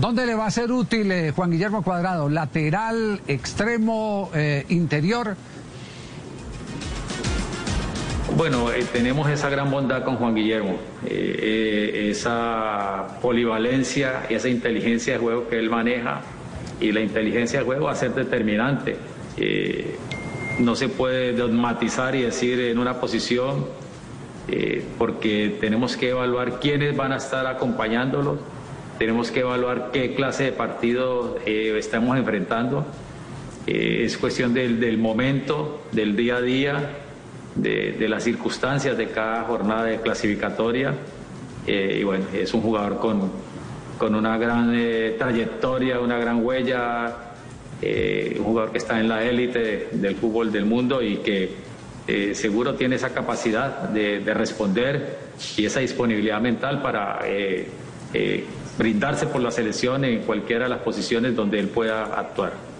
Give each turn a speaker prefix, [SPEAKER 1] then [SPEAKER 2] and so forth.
[SPEAKER 1] ¿Dónde le va a ser útil eh, Juan Guillermo Cuadrado? ¿Lateral, extremo, eh, interior?
[SPEAKER 2] Bueno, eh, tenemos esa gran bondad con Juan Guillermo, esa polivalencia y esa inteligencia de juego que él maneja y la inteligencia de juego va a ser determinante. No se puede dogmatizar y decir en una posición porque tenemos que evaluar quiénes van a estar acompañándolos, tenemos que evaluar qué clase de partido eh, estamos enfrentando. Eh, es cuestión del, momento, del día a día de, las circunstancias de cada jornada de clasificatoria. Eh, y bueno, es un jugador con, con una gran trayectoria, una gran huella, un jugador que está en la élite del fútbol del mundo y que seguro tiene esa capacidad de, de, responder y esa disponibilidad mental para brindarse por la selección en cualquiera de las posiciones donde él pueda actuar.